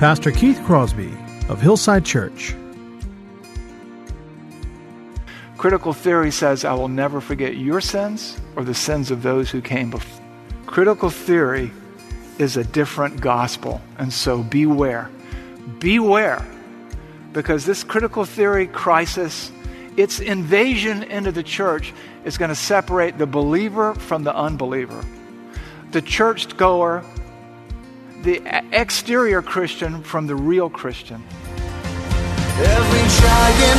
Pastor Keith Crosby of Hillside Church. Critical theory says, I will never forget your sins or the sins of those who came before. Critical theory is a different gospel, and so beware. Beware, because this critical theory crisis, its invasion into the church, is going to separate the believer from the unbeliever, the churchgoer the exterior Christian from the real Christian. Every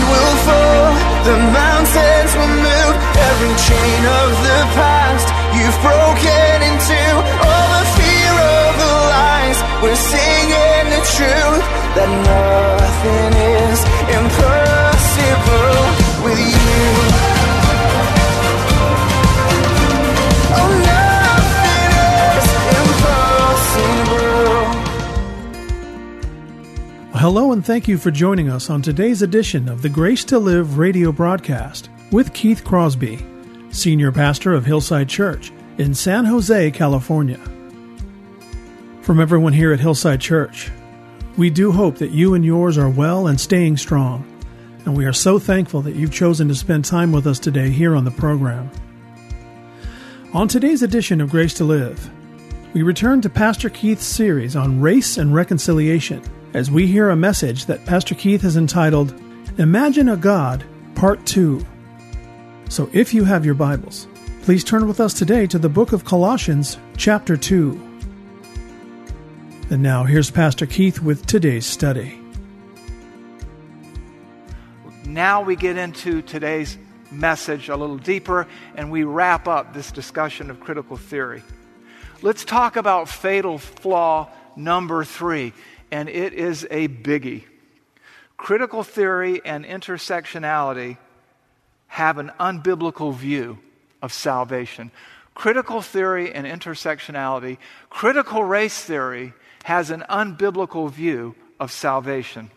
will fall, the mountains will move, every chain of the past you've broken into. All the fear of the lies, we're singing the truth that nothing is impossible with you. Hello, and thank you for joining us on today's edition of the Grace to Live radio broadcast with Keith Crosby, Senior Pastor of Hillside Church in San Jose, California. From everyone here at Hillside Church, we do hope that you and yours are well and staying strong, and we are so thankful that you've chosen to spend time with us today here on the program. On today's edition of Grace to Live, we return to Pastor Keith's series on race and reconciliation as we hear a message that Pastor Keith has entitled Imagine a God, Part 2. So if you have your Bibles, please turn with us today to the book of Colossians, chapter 2. And now here's Pastor Keith with today's study. Now we get into today's message a little deeper and we wrap up this discussion of critical theory. Let's talk about fatal flaw number three and it is a biggie. Critical theory and intersectionality have an unbiblical view of salvation. Critical theory and intersectionality, critical race theory has an unbiblical view of salvation.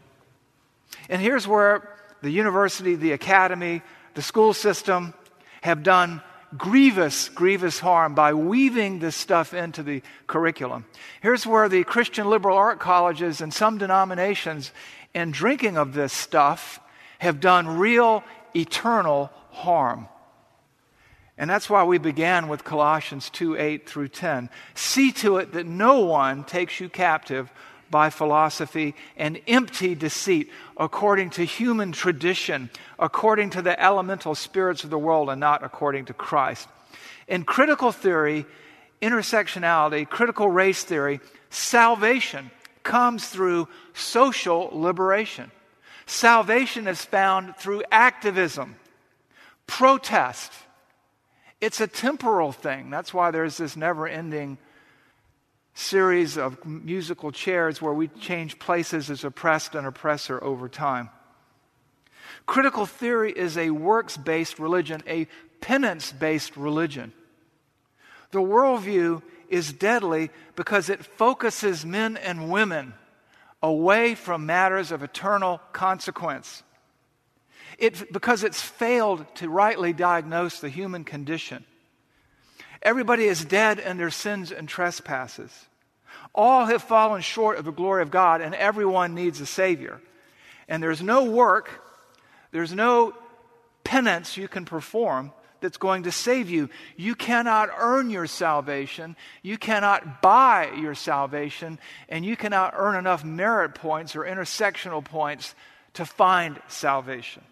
And here's where the university, the academy, the school system have done grievous, grievous harm by weaving this stuff into the curriculum. Here's where the Christian liberal art colleges and some denominations, in drinking of this stuff, have done real, eternal harm. And that's why we began with Colossians 2 8 through 10. See to it that no one takes you captive by philosophy and empty deceit, according to human tradition, according to the elemental spirits of the world, and not according to Christ. In critical theory, intersectionality, critical race theory, salvation comes through social liberation. Salvation is found through activism, protest. It's a temporal thing. That's why there's this never ending series of musical chairs where we change places as oppressed and oppressor over time. Critical theory is a works based religion, a penance based religion. The worldview is deadly because it focuses men and women away from matters of eternal consequence. It, because it's failed to rightly diagnose the human condition. Everybody is dead in their sins and trespasses. All have fallen short of the glory of God, and everyone needs a Savior. And there's no work, there's no penance you can perform that's going to save you. You cannot earn your salvation, you cannot buy your salvation, and you cannot earn enough merit points or intersectional points to find salvation.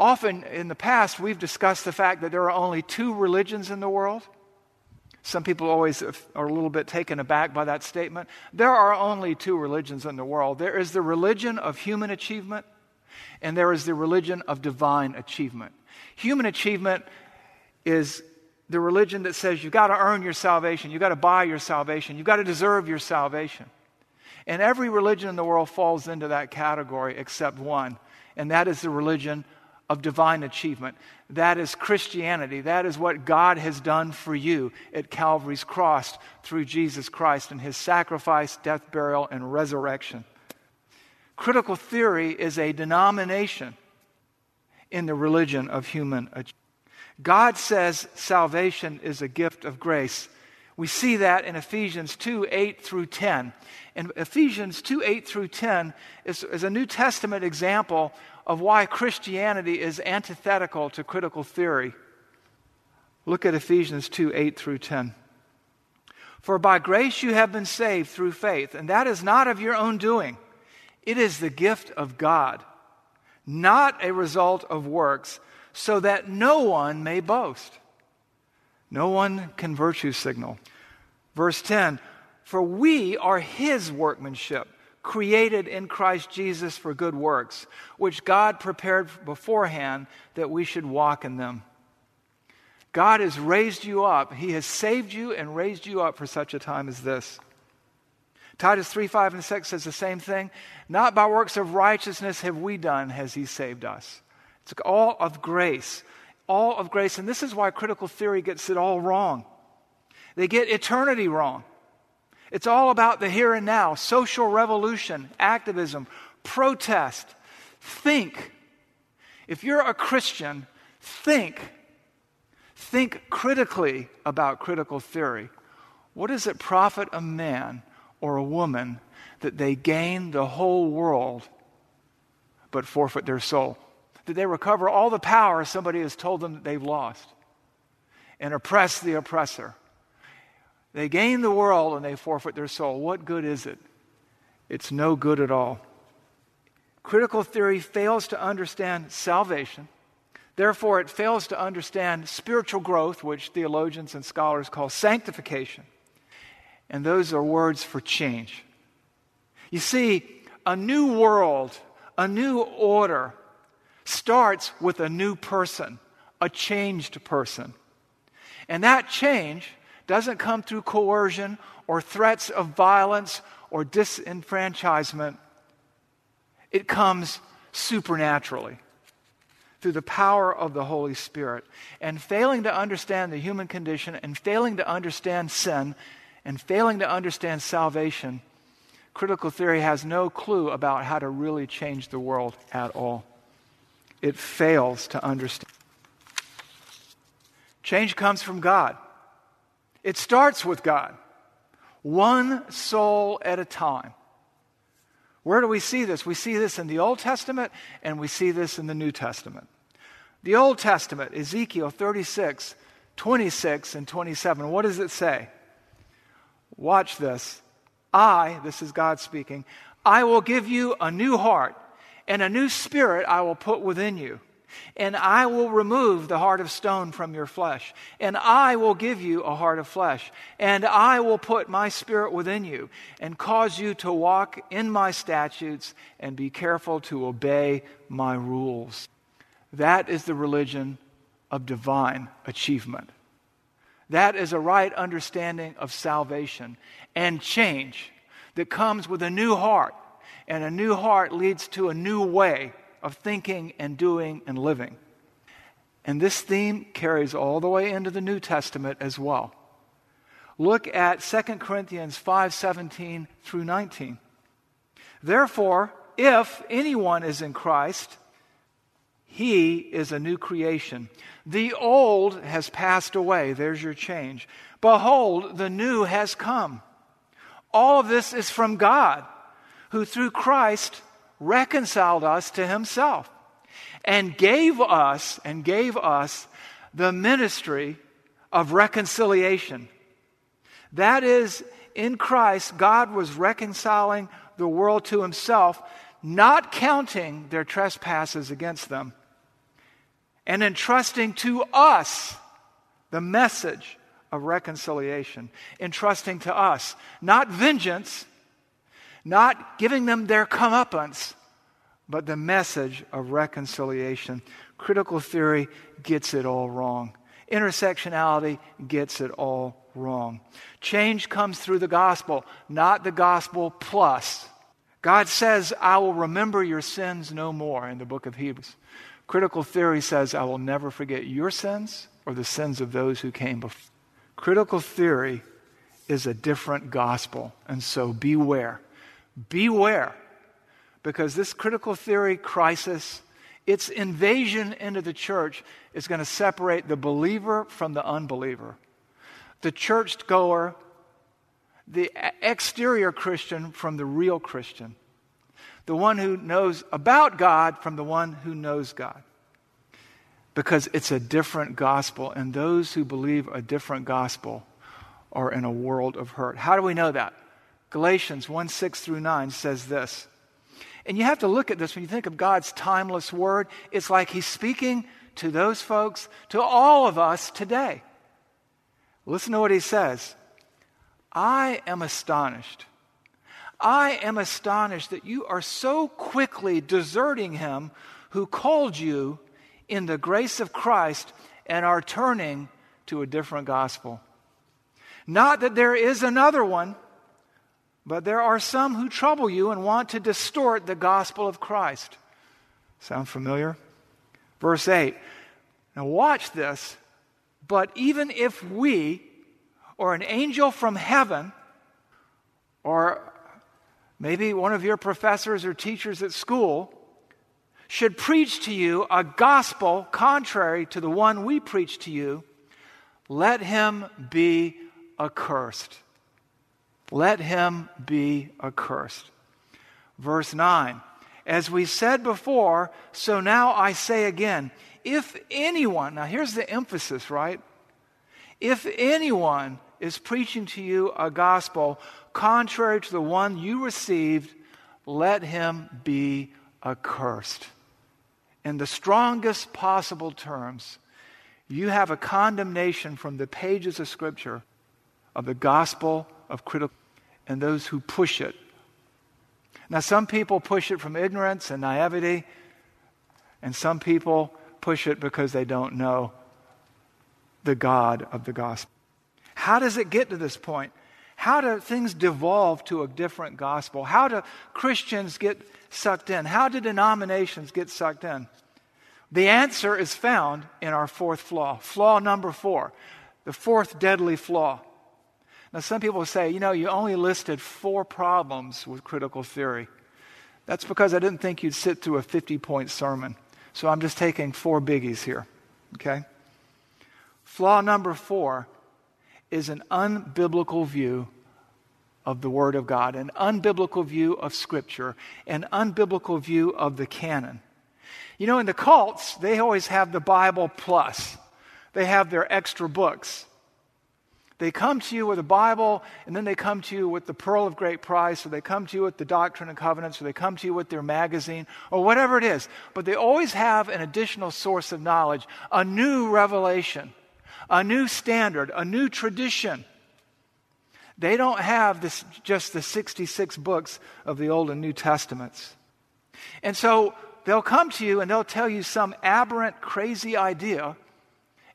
Often in the past, we've discussed the fact that there are only two religions in the world. Some people always are a little bit taken aback by that statement. There are only two religions in the world there is the religion of human achievement, and there is the religion of divine achievement. Human achievement is the religion that says you've got to earn your salvation, you've got to buy your salvation, you've got to deserve your salvation. And every religion in the world falls into that category except one, and that is the religion of divine achievement. That is Christianity. That is what God has done for you at Calvary's cross through Jesus Christ and his sacrifice, death, burial, and resurrection. Critical theory is a denomination in the religion of human achievement. God says salvation is a gift of grace. We see that in Ephesians 2 8 through 10. And Ephesians 2 8 through 10 is, is a New Testament example of why Christianity is antithetical to critical theory. Look at Ephesians 2 8 through 10. For by grace you have been saved through faith, and that is not of your own doing. It is the gift of God, not a result of works, so that no one may boast. No one can virtue signal. Verse 10 For we are his workmanship created in Christ Jesus for good works, which God prepared beforehand that we should walk in them. God has raised you up. He has saved you and raised you up for such a time as this. Titus 3 5 and 6 says the same thing. Not by works of righteousness have we done, has He saved us. It's all of grace. All of grace. And this is why critical theory gets it all wrong. They get eternity wrong. It's all about the here and now social revolution, activism, protest. Think. If you're a Christian, think. Think critically about critical theory. What does it profit a man or a woman that they gain the whole world but forfeit their soul? That they recover all the power somebody has told them that they've lost and oppress the oppressor? They gain the world and they forfeit their soul. What good is it? It's no good at all. Critical theory fails to understand salvation. Therefore, it fails to understand spiritual growth, which theologians and scholars call sanctification. And those are words for change. You see, a new world, a new order starts with a new person, a changed person. And that change doesn't come through coercion or threats of violence or disenfranchisement. It comes supernaturally through the power of the Holy Spirit. And failing to understand the human condition and failing to understand sin and failing to understand salvation, critical theory has no clue about how to really change the world at all. It fails to understand. Change comes from God. It starts with God, one soul at a time. Where do we see this? We see this in the Old Testament and we see this in the New Testament. The Old Testament, Ezekiel 36, 26, and 27. What does it say? Watch this. I, this is God speaking, I will give you a new heart, and a new spirit I will put within you. And I will remove the heart of stone from your flesh. And I will give you a heart of flesh. And I will put my spirit within you and cause you to walk in my statutes and be careful to obey my rules. That is the religion of divine achievement. That is a right understanding of salvation and change that comes with a new heart. And a new heart leads to a new way of thinking and doing and living. And this theme carries all the way into the New Testament as well. Look at 2 Corinthians 5:17 through 19. Therefore, if anyone is in Christ, he is a new creation. The old has passed away. There's your change. Behold, the new has come. All of this is from God, who through Christ reconciled us to himself and gave us and gave us the ministry of reconciliation. That is in Christ God was reconciling the world to himself, not counting their trespasses against them, and entrusting to us the message of reconciliation, entrusting to us not vengeance, not giving them their comeuppance, but the message of reconciliation. Critical theory gets it all wrong. Intersectionality gets it all wrong. Change comes through the gospel, not the gospel plus. God says, I will remember your sins no more in the book of Hebrews. Critical theory says, I will never forget your sins or the sins of those who came before. Critical theory is a different gospel, and so beware. Beware, because this critical theory crisis, its invasion into the church, is going to separate the believer from the unbeliever, the churchgoer, the exterior Christian from the real Christian, the one who knows about God from the one who knows God. Because it's a different gospel, and those who believe a different gospel are in a world of hurt. How do we know that? Galatians 1 6 through 9 says this. And you have to look at this when you think of God's timeless word. It's like He's speaking to those folks, to all of us today. Listen to what He says I am astonished. I am astonished that you are so quickly deserting Him who called you in the grace of Christ and are turning to a different gospel. Not that there is another one, but there are some who trouble you and want to distort the gospel of Christ. Sound familiar? Verse 8. Now, watch this. But even if we, or an angel from heaven, or maybe one of your professors or teachers at school, should preach to you a gospel contrary to the one we preach to you, let him be accursed. Let him be accursed. Verse 9 As we said before, so now I say again, if anyone, now here's the emphasis, right? If anyone is preaching to you a gospel contrary to the one you received, let him be accursed. In the strongest possible terms, you have a condemnation from the pages of Scripture of the gospel of critical and those who push it. Now, some people push it from ignorance and naivety, and some people push it because they don't know the God of the gospel. How does it get to this point? How do things devolve to a different gospel? How do Christians get sucked in? How do denominations get sucked in? The answer is found in our fourth flaw. Flaw number four, the fourth deadly flaw. Now, some people say, you know, you only listed four problems with critical theory. That's because I didn't think you'd sit through a 50 point sermon. So I'm just taking four biggies here. Okay? Flaw number four is an unbiblical view of the Word of God, an unbiblical view of Scripture, an unbiblical view of the canon. You know, in the cults, they always have the Bible plus, they have their extra books. They come to you with a Bible, and then they come to you with the Pearl of Great Price, or they come to you with the Doctrine and Covenants, or they come to you with their magazine, or whatever it is. But they always have an additional source of knowledge, a new revelation, a new standard, a new tradition. They don't have this, just the 66 books of the Old and New Testaments. And so they'll come to you and they'll tell you some aberrant, crazy idea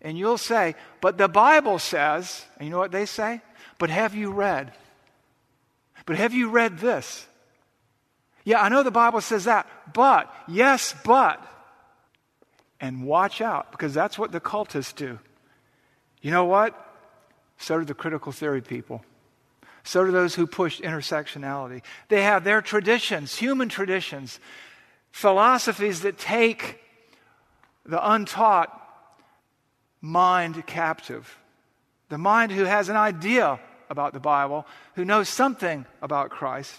and you'll say, But the Bible says, and you know what they say? But have you read? But have you read this? Yeah, I know the Bible says that, but, yes, but. And watch out, because that's what the cultists do. You know what? So do the critical theory people. So do those who push intersectionality. They have their traditions, human traditions, philosophies that take the untaught mind captive. The mind who has an idea about the Bible, who knows something about Christ,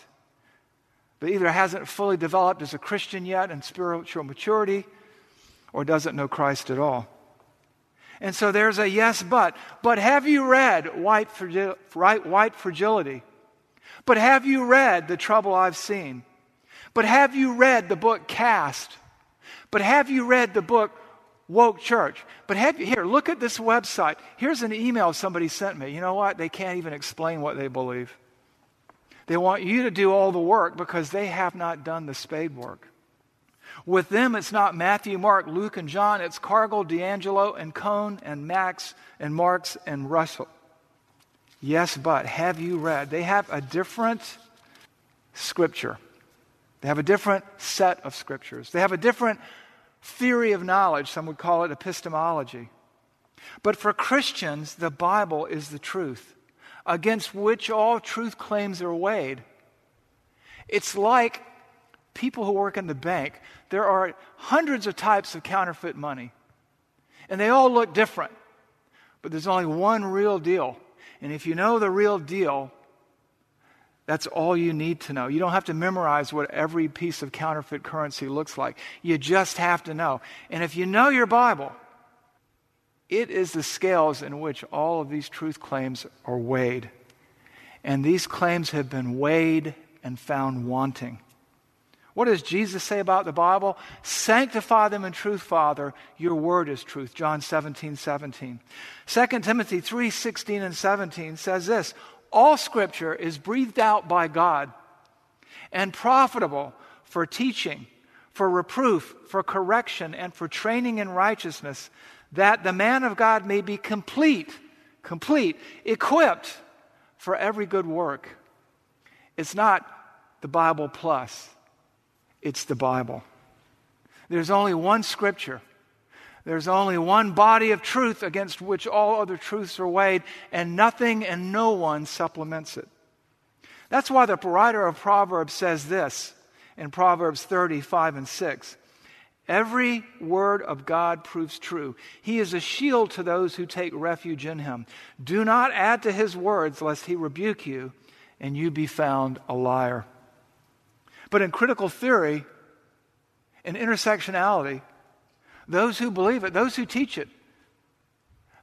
but either hasn't fully developed as a Christian yet in spiritual maturity or doesn't know Christ at all. And so there's a yes, but. But have you read White, White Fragility? But have you read The Trouble I've Seen? But have you read the book Caste? But have you read the book woke church. But have you, here, look at this website. Here's an email somebody sent me. You know what? They can't even explain what they believe. They want you to do all the work because they have not done the spade work. With them, it's not Matthew, Mark, Luke, and John. It's Cargill, DiAngelo, and Cone, and Max, and Marx, and Russell. Yes, but have you read? They have a different scripture. They have a different set of scriptures. They have a different theory of knowledge. Some would call it epistemology. But for Christians, the Bible is the truth against which all truth claims are weighed. It's like people who work in the bank. There are hundreds of types of counterfeit money, and they all look different. But there's only one real deal. And if you know the real deal, that's all you need to know. You don't have to memorize what every piece of counterfeit currency looks like. You just have to know. And if you know your Bible, it is the scales in which all of these truth claims are weighed. And these claims have been weighed and found wanting. What does Jesus say about the Bible? Sanctify them in truth, Father. Your word is truth. John 17, 17. 2 Timothy 3, 16 and 17 says this All scripture is breathed out by God and profitable for teaching, for reproof, for correction, and for training in righteousness, that the man of God may be complete, complete, equipped for every good work. It's not the Bible plus. It's the Bible. There's only one scripture. There's only one body of truth against which all other truths are weighed, and nothing and no one supplements it. That's why the writer of Proverbs says this in Proverbs 35 and 6. Every word of God proves true. He is a shield to those who take refuge in him. Do not add to his words, lest he rebuke you and you be found a liar. But in critical theory, in intersectionality, those who believe it, those who teach it,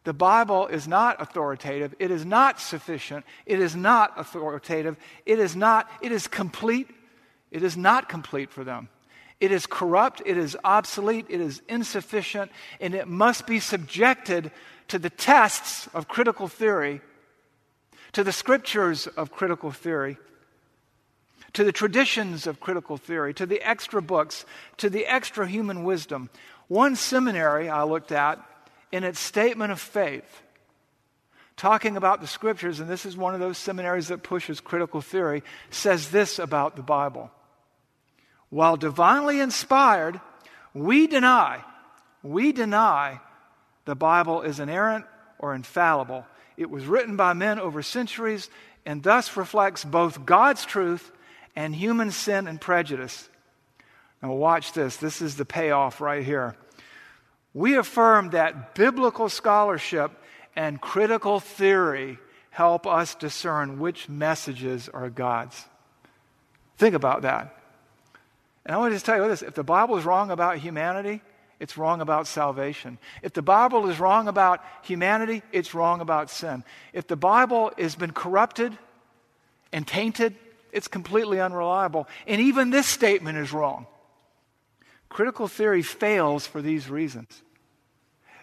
the Bible is not authoritative. It is not sufficient. It is not authoritative. It is not, it is complete. It is not complete for them. It is corrupt. It is obsolete. It is insufficient. And it must be subjected to the tests of critical theory, to the scriptures of critical theory to the traditions of critical theory, to the extra books, to the extra human wisdom. One seminary I looked at in its statement of faith, talking about the scriptures, and this is one of those seminaries that pushes critical theory, says this about the Bible. While divinely inspired, we deny, we deny the Bible is inerrant or infallible. It was written by men over centuries and thus reflects both God's truth and human sin and prejudice. Now, watch this. This is the payoff right here. We affirm that biblical scholarship and critical theory help us discern which messages are God's. Think about that. And I want to just tell you this if the Bible is wrong about humanity, it's wrong about salvation. If the Bible is wrong about humanity, it's wrong about sin. If the Bible has been corrupted and tainted, it's completely unreliable. And even this statement is wrong. Critical theory fails for these reasons.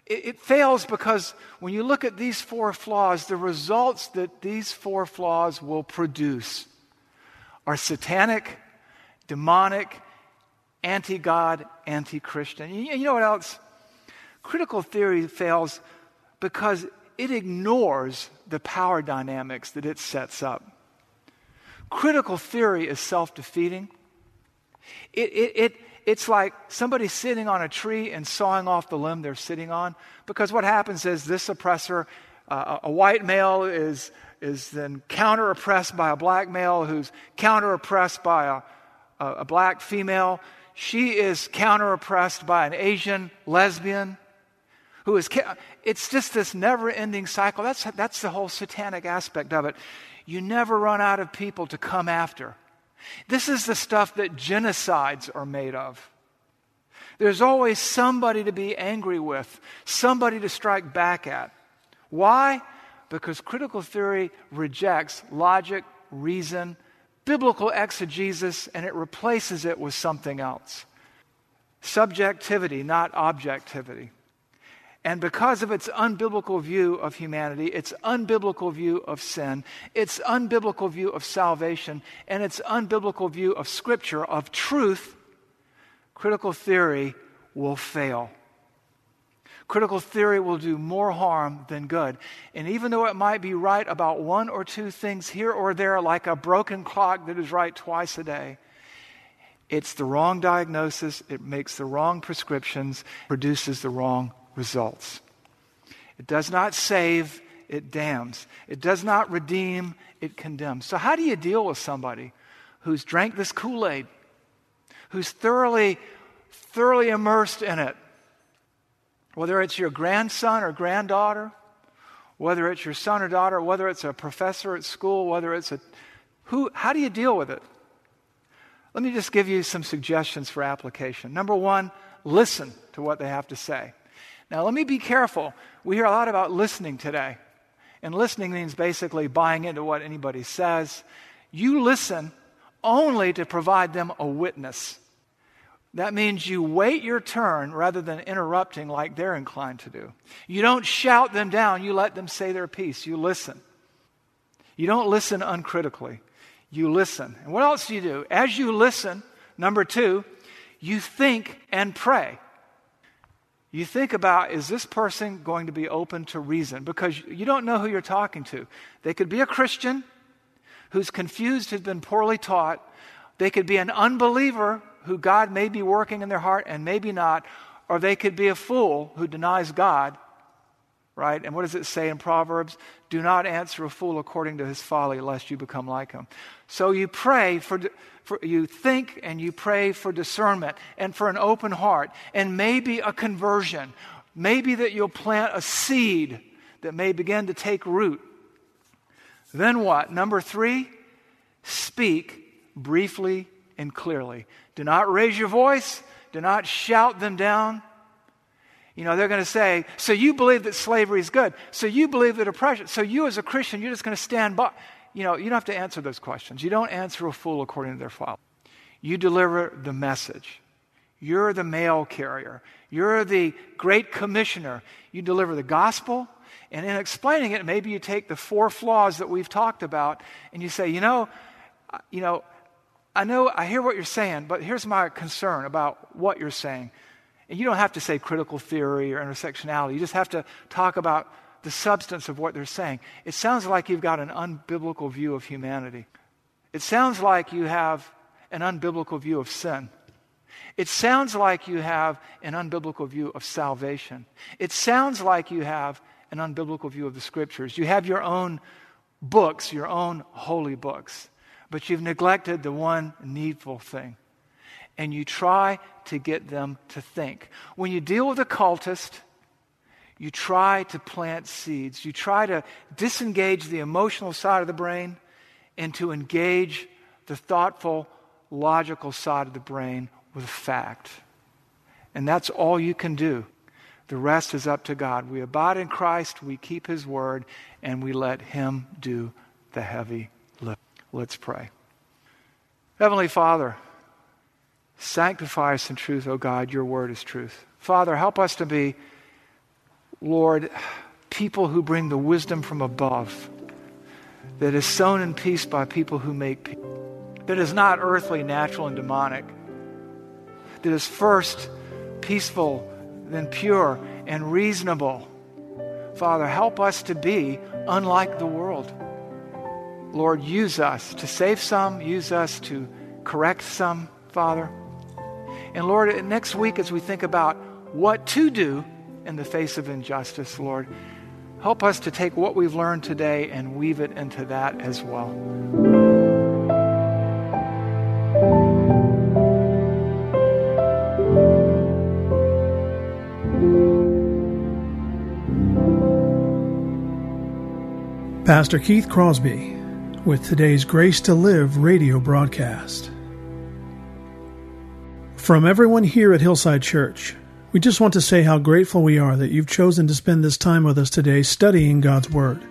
It, it, fails because when you look at these four flaws, the results that these four flaws will produce are satanic, demonic, anti God, anti Christian. You, you know what else? Critical theory fails because it ignores the power dynamics that it sets up. Critical theory is self defeating. It, it, it, it's like somebody sitting on a tree and sawing off the limb they're sitting on. Because what happens is this oppressor, uh, a white male, is, is then counter oppressed by a black male who's counter oppressed by a, a, a black female. She is counter oppressed by an Asian lesbian who is. It's just this never ending cycle. That's, that's the whole satanic aspect of it you never run out of people to come after. This is the stuff that genocides are made of. There's always somebody to be angry with, somebody to strike back at. Why? Because critical theory rejects logic, reason, biblical exegesis, and it replaces it with something else. Subjectivity, not objectivity. And because of its unbiblical view of humanity, its unbiblical view of sin, its unbiblical view of salvation, and its unbiblical view of Scripture, of truth, critical theory will fail. Critical theory will do more harm than good. And even though it might be right about one or two things here or there, like a broken clock that is right twice a day, it's the wrong diagnosis, it makes the wrong prescriptions, produces the wrong results. It does not save, it damns. It does not redeem, it condemns. So, how do you deal with somebody who's drank this Kool Aid, who's thoroughly, thoroughly immersed in it? Whether it's your grandson or granddaughter, whether it's your son or daughter, whether it's a professor at school, whether it's a who, how do you deal with it? Let me just give you some suggestions for application. Number one, listen to what they have to say. Now, let me be careful. We hear a lot about listening today. And listening means basically buying into what anybody says. You listen only to provide them a witness. That means you wait your turn rather than interrupting like they're inclined to do. You don't shout them down, you let them say their piece. You listen. You don't listen uncritically, you listen. And what else do you do? As you listen, number two, you think and pray. You think about is this person going to be open to reason? Because you don't know who you're talking to. They could be a Christian who's confused, who's been poorly taught. They could be an unbeliever who God may be working in their heart and maybe not. Or they could be a fool who denies God, right? And what does it say in Proverbs? Do not answer a fool according to his folly, lest you become like him. So you pray for, for, you think and you pray for discernment and for an open heart and maybe a conversion. Maybe that you'll plant a seed that may begin to take root. Then what? Number three, speak briefly and clearly. Do not raise your voice. Do not shout them down. You know, they're going to say, So you believe that slavery is good. So you believe that oppression. So you, as a Christian, you're just going to stand by you know, you don't have to answer those questions. You don't answer a fool according to their folly. You deliver the message. You're the mail carrier. You're the great commissioner. You deliver the gospel. And in explaining it, maybe you take the four flaws that we've talked about and you say, you know, you know, I know I hear what you're saying, but here's my concern about what you're saying. And you don't have to say critical theory or intersectionality. You just have to talk about the substance of what they're saying. It sounds like you've got an unbiblical view of humanity. It sounds like you have an unbiblical view of sin. It sounds like you have an unbiblical view of salvation. It sounds like you have an unbiblical view of the scriptures. You have your own books, your own holy books, but you've neglected the one needful thing. And you try to get them to think. When you deal with a cultist, you try to plant seeds. You try to disengage the emotional side of the brain and to engage the thoughtful, logical side of the brain with fact. And that's all you can do. The rest is up to God. We abide in Christ, we keep His word, and we let Him do the heavy lift. Let's pray. Heavenly Father, sanctify us in truth, O God. Your word is truth. Father, help us to be Lord, people who bring the wisdom from above that is sown in peace by people who make peace, that is not earthly, natural, and demonic, that is first peaceful, then pure and reasonable. Father, help us to be unlike the world. Lord, use us to save some, use us to correct some, Father. And Lord, next week, as we think about what to do in the face of injustice, Lord. Help us to take what we've learned today and weave it into that as well. Pastor Keith Crosby with today's Grace to Live radio broadcast. From everyone here at Hillside Church, we just want to say how grateful we are that you've chosen to spend this time with us today studying God's Word.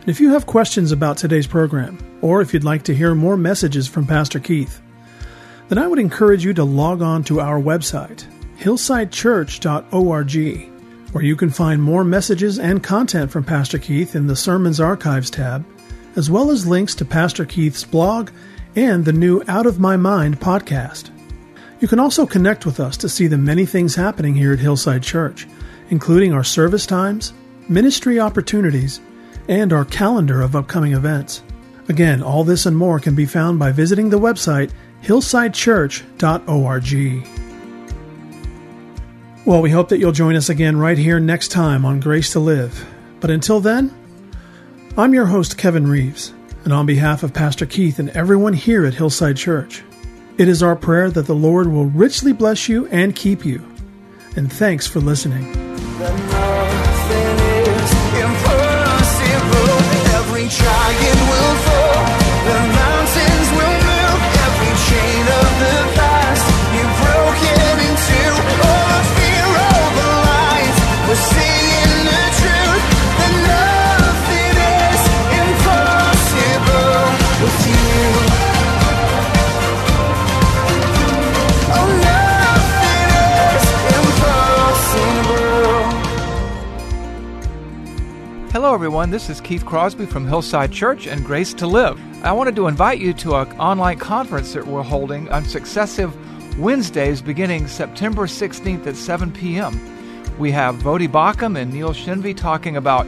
And if you have questions about today's program, or if you'd like to hear more messages from Pastor Keith, then I would encourage you to log on to our website, hillsidechurch.org, where you can find more messages and content from Pastor Keith in the Sermons Archives tab, as well as links to Pastor Keith's blog and the new Out of My Mind podcast. You can also connect with us to see the many things happening here at Hillside Church, including our service times, ministry opportunities, and our calendar of upcoming events. Again, all this and more can be found by visiting the website hillsidechurch.org. Well, we hope that you'll join us again right here next time on Grace to Live. But until then, I'm your host, Kevin Reeves, and on behalf of Pastor Keith and everyone here at Hillside Church, it is our prayer that the Lord will richly bless you and keep you. And thanks for listening. Everyone. This is Keith Crosby from Hillside Church and Grace to Live. I wanted to invite you to an online conference that we're holding on successive Wednesdays beginning September 16th at 7 p.m. We have Voddie Baucham and Neil Shenvi talking about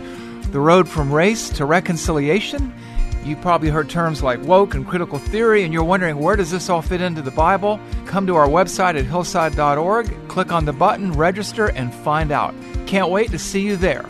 the road from race to reconciliation. You've probably heard terms like woke and critical theory, and you're wondering where does this all fit into the Bible? Come to our website at hillside.org, click on the button, register, and find out. Can't wait to see you there.